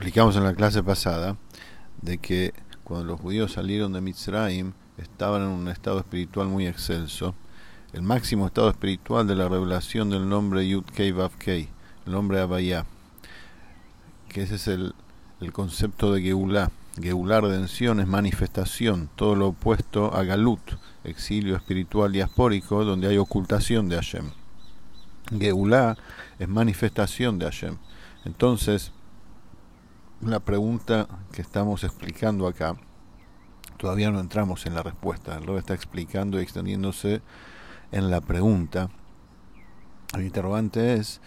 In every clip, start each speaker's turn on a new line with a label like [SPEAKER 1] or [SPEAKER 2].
[SPEAKER 1] explicamos en la clase pasada de que cuando los judíos salieron de Mitzrayim estaban en un estado espiritual muy excelso, el máximo estado espiritual de la revelación del nombre Yud Kei Vav Kei, el nombre Abayá, que ese es el, el concepto de Geulah. Geulah, redención, es manifestación, todo lo opuesto a Galut, exilio espiritual diaspórico, donde hay ocultación de Hashem. Geulah es manifestación de Hashem. Entonces, la pregunta que estamos explicando acá, todavía no entramos en la respuesta, el está explicando y extendiéndose en la pregunta. El interrogante es,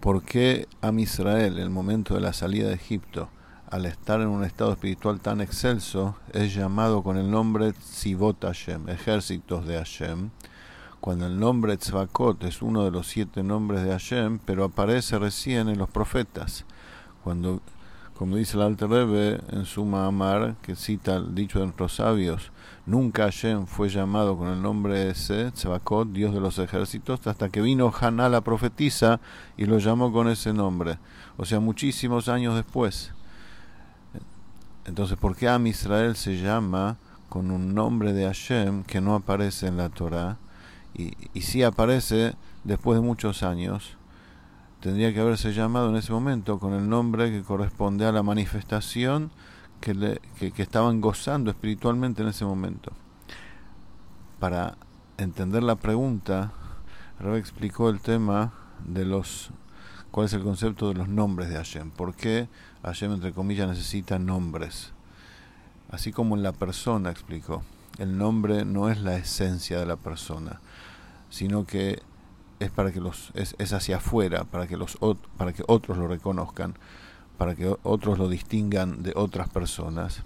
[SPEAKER 1] ¿por qué a Israel, en el momento de la salida de Egipto, al estar en un estado espiritual tan excelso, es llamado con el nombre Tzivot Hashem, ejércitos de Hashem, cuando el nombre Tzvakot es uno de los siete nombres de Hashem, pero aparece recién en los profetas, cuando, como dice el Alter Rebbe en su Mahamar, que cita el dicho de nuestros sabios, nunca Hashem fue llamado con el nombre ese, Tzvakot, Dios de los ejércitos, hasta que vino Haná la profetisa y lo llamó con ese nombre, o sea, muchísimos años después. Entonces, ¿por qué Am Israel se llama con un nombre de Hashem que no aparece en la Torah? Y, y sí aparece después de muchos años. Tendría que haberse llamado en ese momento con el nombre que corresponde a la manifestación que, que, estaban gozando espiritualmente en ese momento. Para entender la pregunta, Rebe explicó el tema de los cuál es el concepto de los nombres de Hashem. ¿Por qué Hashem, entre comillas, necesita nombres? Así como en la persona, explicó. El nombre no es la esencia de la persona, sino que es para que los es, es hacia afuera, para que los para que otros lo reconozcan, para que otros lo distingan de otras personas.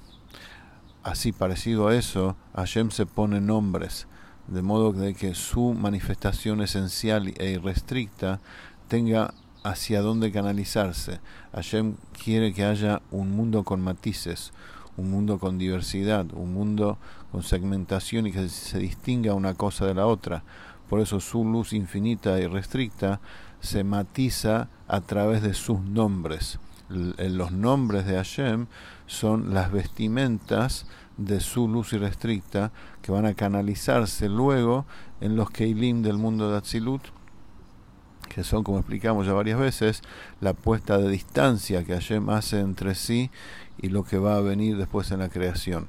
[SPEAKER 1] Así parecido a eso, Hashem se pone nombres, de modo de que su manifestación esencial e irrestricta tenga hacia dónde canalizarse. Hashem quiere que haya un mundo con matices, un mundo con diversidad, un mundo con segmentación y que se distinga una cosa de la otra. Por eso su luz infinita y restricta se matiza a través de sus nombres. Los nombres de Hashem son las vestimentas de su luz irrestricta que van a canalizarse luego en los Keilim del mundo de Atzilut que son, como explicamos ya varias veces, la puesta de distancia que Hashem hace entre sí y lo que va a venir después en la creación.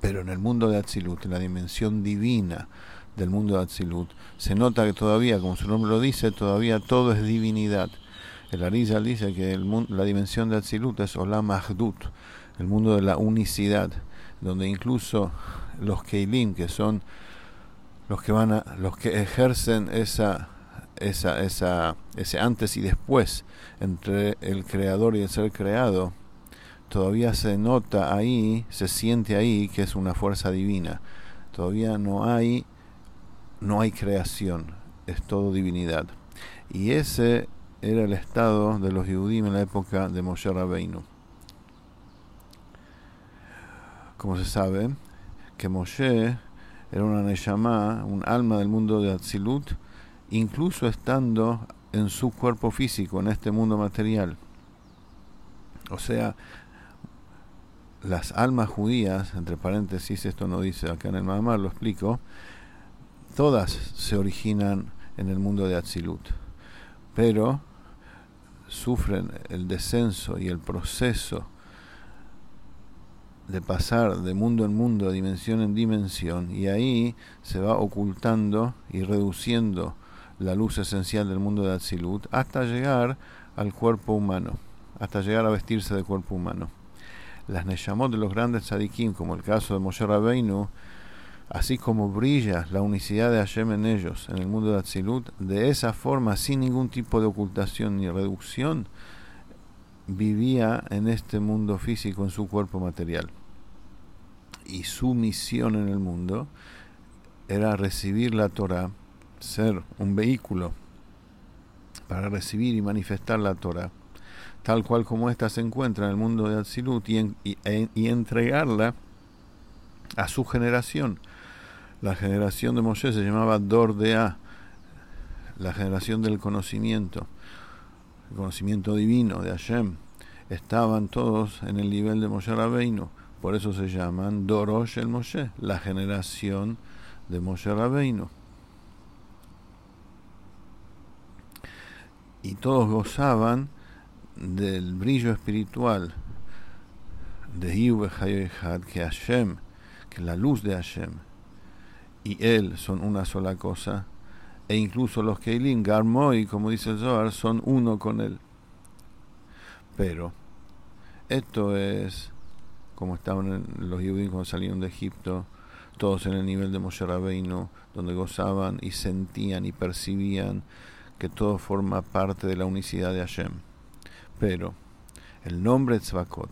[SPEAKER 1] Pero en el mundo de Atzilut, en la dimensión divina del mundo de Atzilut, se nota que todavía, como su nombre lo dice, todavía todo es divinidad. El Arizal dice que el, la dimensión de Atzilut es Olam Ahdut, el mundo de la unicidad, donde incluso los Keilim, que son los que van a, los que ejercen esa esa, esa, ese antes y después entre el creador y el ser creado, todavía se nota ahí, se siente ahí que es una fuerza divina. Todavía no hay, no hay creación, es todo divinidad. Y ese era el estado de los judíos en la época de Moshe Rabbeinu. Como se sabe, que Moshe era una Neshama, un alma del mundo de Atzilut, incluso estando en su cuerpo físico, en este mundo material. O sea, las almas judías, entre paréntesis, esto no dice acá en el Mahamar, lo explico, todas se originan en el mundo de Atzilut, pero sufren el descenso y el proceso de pasar de mundo en mundo, dimensión en dimensión, y ahí se va ocultando y reduciendo la luz esencial del mundo de Atzilut, hasta llegar al cuerpo humano, hasta llegar a vestirse de cuerpo humano. Las Neshamot de los grandes tzadikim, como el caso de Moshe Rabbeinu, así como brilla la unicidad de Hashem en ellos, en el mundo de Atzilut, de esa forma, sin ningún tipo de ocultación ni reducción, vivía en este mundo físico, en su cuerpo material. Y su misión en el mundo era recibir la Torah ser un vehículo para recibir y manifestar la Torah, tal cual como ésta se encuentra en el mundo de Atzilut, y, e, y, entregarla a su generación. La generación de Moshe se llamaba Dordea, la generación del conocimiento, el conocimiento divino de Hashem. estaban todos en el nivel de Moshe Rabbeinu. Por eso se llaman Dorosh el Moshe, la generación de Moshe Rabbeinu. Y todos gozaban del brillo espiritual de Yuve que Hashem, que la luz de Hashem y Él son una sola cosa, e incluso los Keilim, Garmoy, como dice el Zohar, son uno con Él. Pero esto es como estaban los judíos cuando salieron de Egipto, todos en el nivel de Moshe Rabbeinu, donde gozaban y sentían y percibían que todo forma parte de la unicidad de Hashem. Pero el nombre Tzvakot,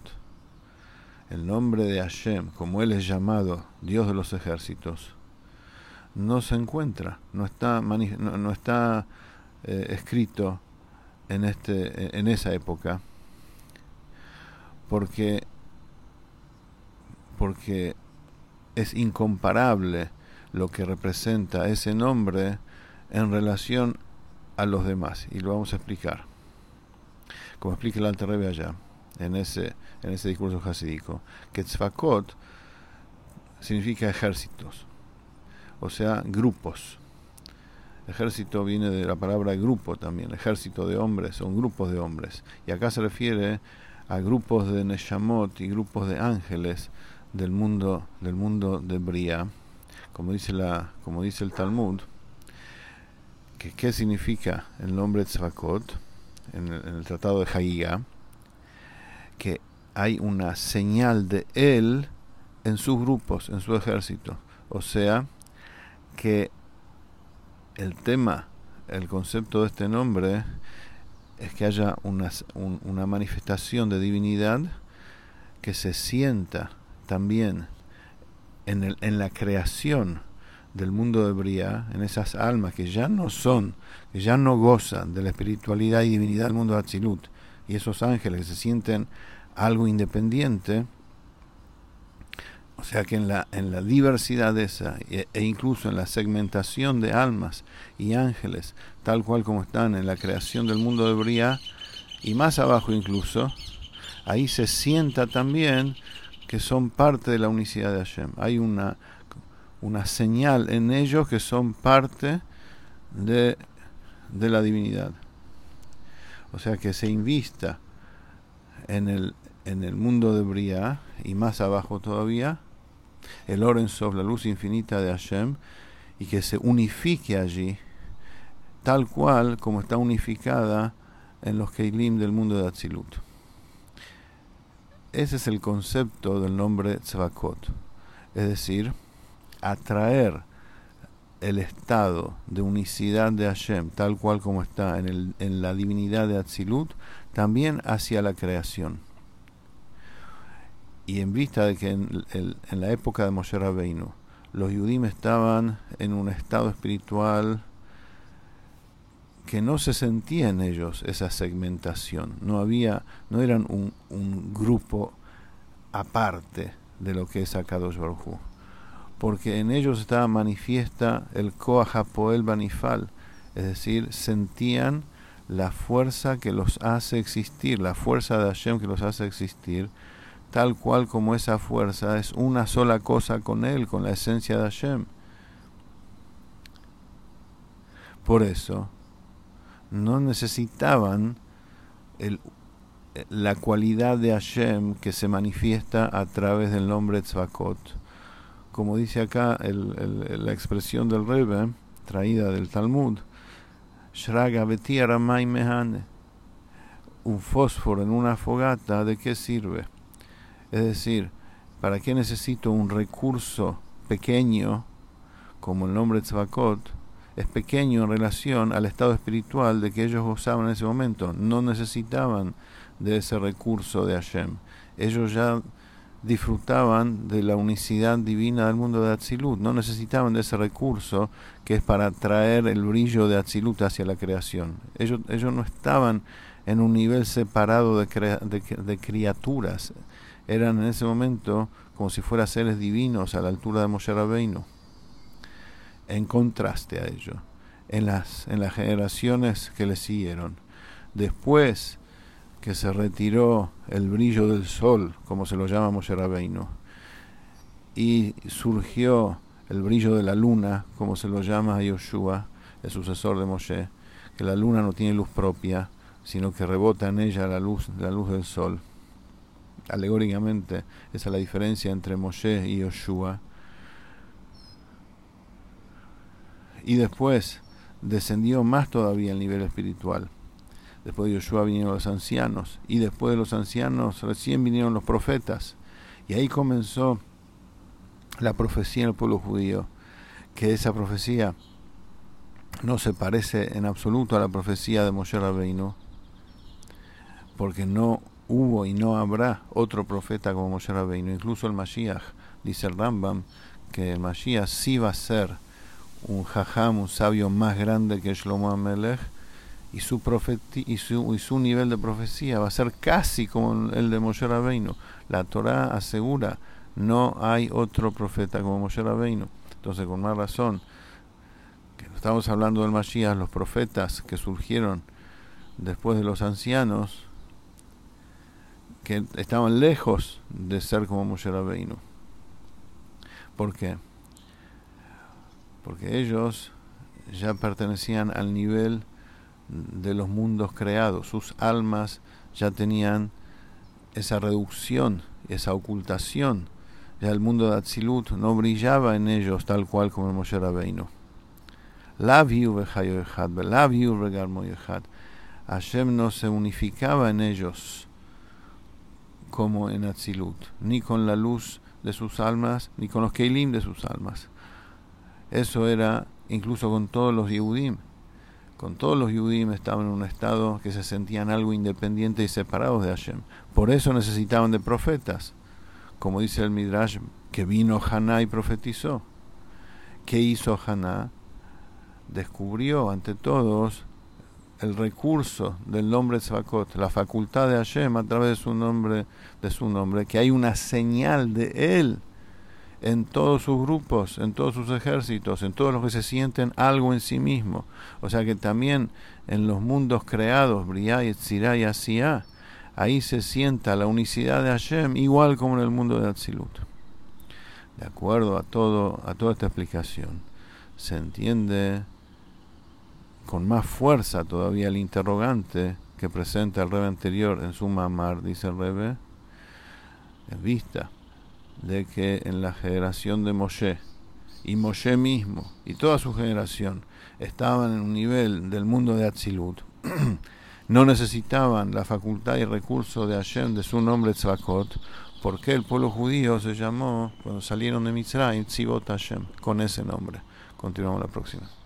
[SPEAKER 1] el nombre de Hashem, como él es llamado, Dios de los ejércitos, no se encuentra, no está, no, está eh, escrito en, este, en esa época, porque, porque es incomparable lo que representa ese nombre en relación a los demás, y lo vamos a explicar, como explica el Alter Rebbe allá, en ese, en ese discurso hasídico, que Tzvakot significa ejércitos o sea, grupos. Ejército viene de la palabra grupo también, ejército de hombres, son grupos de hombres. Y acá se refiere a grupos de Neshamot y grupos de ángeles del mundo, del mundo de Bria, como dice, la, como dice el Talmud. Que, ¿Qué significa el nombre Tzvakot en el, en el tratado de Hagigah? Que hay una señal de él en sus grupos, en su ejército. O sea, que el tema, el concepto de este nombre es que haya una, manifestación de divinidad que se sienta también en, la creación del mundo de Bria, en esas almas que ya no son, que ya no gozan de la espiritualidad y divinidad del mundo de y esos ángeles que se sienten algo independiente, o sea que en la, en la diversidad esa, e, e, incluso en la segmentación de almas y ángeles, tal cual como están en la creación del mundo de Bria, y más abajo incluso, ahí se sienta también que son parte de la unicidad de Hashem. Hay una, una señal en ellos que son parte de, de la divinidad. O sea que se invista en el, en el mundo de Bria y más abajo todavía el Orensov, la luz infinita de Hashem, y que se unifique allí, tal cual como está unificada en los Keilim del mundo de Atzilut. Ese es el concepto del nombre Tzvakot, es decir, atraer el estado de unicidad de Hashem, tal cual como está en, el, en la divinidad de Atzilut, también hacia la creación y en vista de que en, la época de Moshe Rabbeinu los Yudim estaban en un estado espiritual que no se sentía en ellos esa segmentación, no había, no eran un, grupo aparte de lo que es Akadosh Baruj porque en ellos estaba manifiesta el Koach HaPoel Banifal, es decir, sentían la fuerza que los hace existir, la fuerza de Hashem que los hace existir, tal cual como esa fuerza es una sola cosa con él, con la esencia de Hashem. Por eso, no necesitaban el, la cualidad de Hashem que se manifiesta a través del nombre Tzvakot. Como dice acá el, la expresión del Rebbe, traída del Talmud. Un fósforo en una fogata, ¿de qué sirve? Es decir, ¿para qué necesito un recurso pequeño como el nombre Tzvakot? Es pequeño en relación al estado espiritual de que ellos gozaban en ese momento. No necesitaban de ese recurso de Hashem. Ellos ya disfrutaban de la unicidad divina del mundo de Atzilut. No necesitaban de ese recurso que es para traer el brillo de Atzilut hacia la creación. Ellos, ellos no estaban en un nivel separado de, de, de criaturas eran en ese momento como si fueran seres divinos a la altura de Moshe Rabbeinu. En contraste a ello, en las, en las generaciones que le siguieron, después que se retiró el brillo del sol, como se lo llama Moshe Rabbeinu, y surgió el brillo de la luna, como se lo llama Yoshua, el sucesor de Moshe, que la luna no tiene luz propia, sino que rebota en ella la luz, la luz del sol. Alegóricamente, esa es la diferencia entre Moshe y Yoshua. Y después descendió más todavía el nivel espiritual. Después de Yoshua vinieron los ancianos, y después de los ancianos recién vinieron los profetas. Y ahí comenzó la profecía en el pueblo judío, que esa profecía no se parece en absoluto a la profecía de Moshe Rabbeinu, porque no hubo y no habrá otro profeta como Moshe Rabbeinu, incluso el Mashiach, dice el Rambam, que el Mashiach sí va a ser un jajam, un sabio más grande que Shlomo Amelech, y su, y, su, y su nivel de profecía va a ser casi como el de Moshe Rabbeinu. La Torah asegura, no hay otro profeta como Moshe Rabbeinu. Entonces, con más razón, que estamos hablando del Mashiach, los profetas que surgieron después de los ancianos, que estaban lejos de ser como Moshe Rabbeinu. ¿Por qué? Porque ellos ya pertenecían al nivel de los mundos creados, sus almas ya tenían esa reducción, esa ocultación. Ya el mundo de Atzilut no brillaba en ellos tal cual como el Moshe Rabbeinu. Hashem no se unificaba en ellos como en Atzilut, ni con la luz de sus almas, ni con los Keilim de sus almas. Eso era incluso con todos los Yehudim. Con todos los Yehudim estaban en un estado que se sentían algo independiente y separados de Hashem. Por eso necesitaban de profetas. Como dice el Midrash, que vino Haná y profetizó. ¿Qué hizo Haná? Descubrió ante todos el recurso del nombre Tzvakot, la facultad de Hashem a través de su nombre, de su nombre, que hay una señal de él en todos sus grupos, en todos sus ejércitos, en todos los que se sienten algo en sí mismo. O sea que también en los mundos creados, Briah, Yetzirah y Asiá, ahí se sienta la unicidad de Hashem, igual como en el mundo de Atzilut. De acuerdo a todo, a toda esta explicación, se entiende con más fuerza todavía el interrogante que presenta el Rebe anterior en su mamar, dice el Rebe, en vista de que en la generación de Moshe, y Moshe mismo, y toda su generación, estaban en un nivel del mundo de Atzilut, no necesitaban la facultad y recurso de Hashem, de su nombre Tzvakot, porque el pueblo judío se llamó, cuando salieron de Mitzrayim, Tzivot Hashem, con ese nombre. Continuamos la próxima.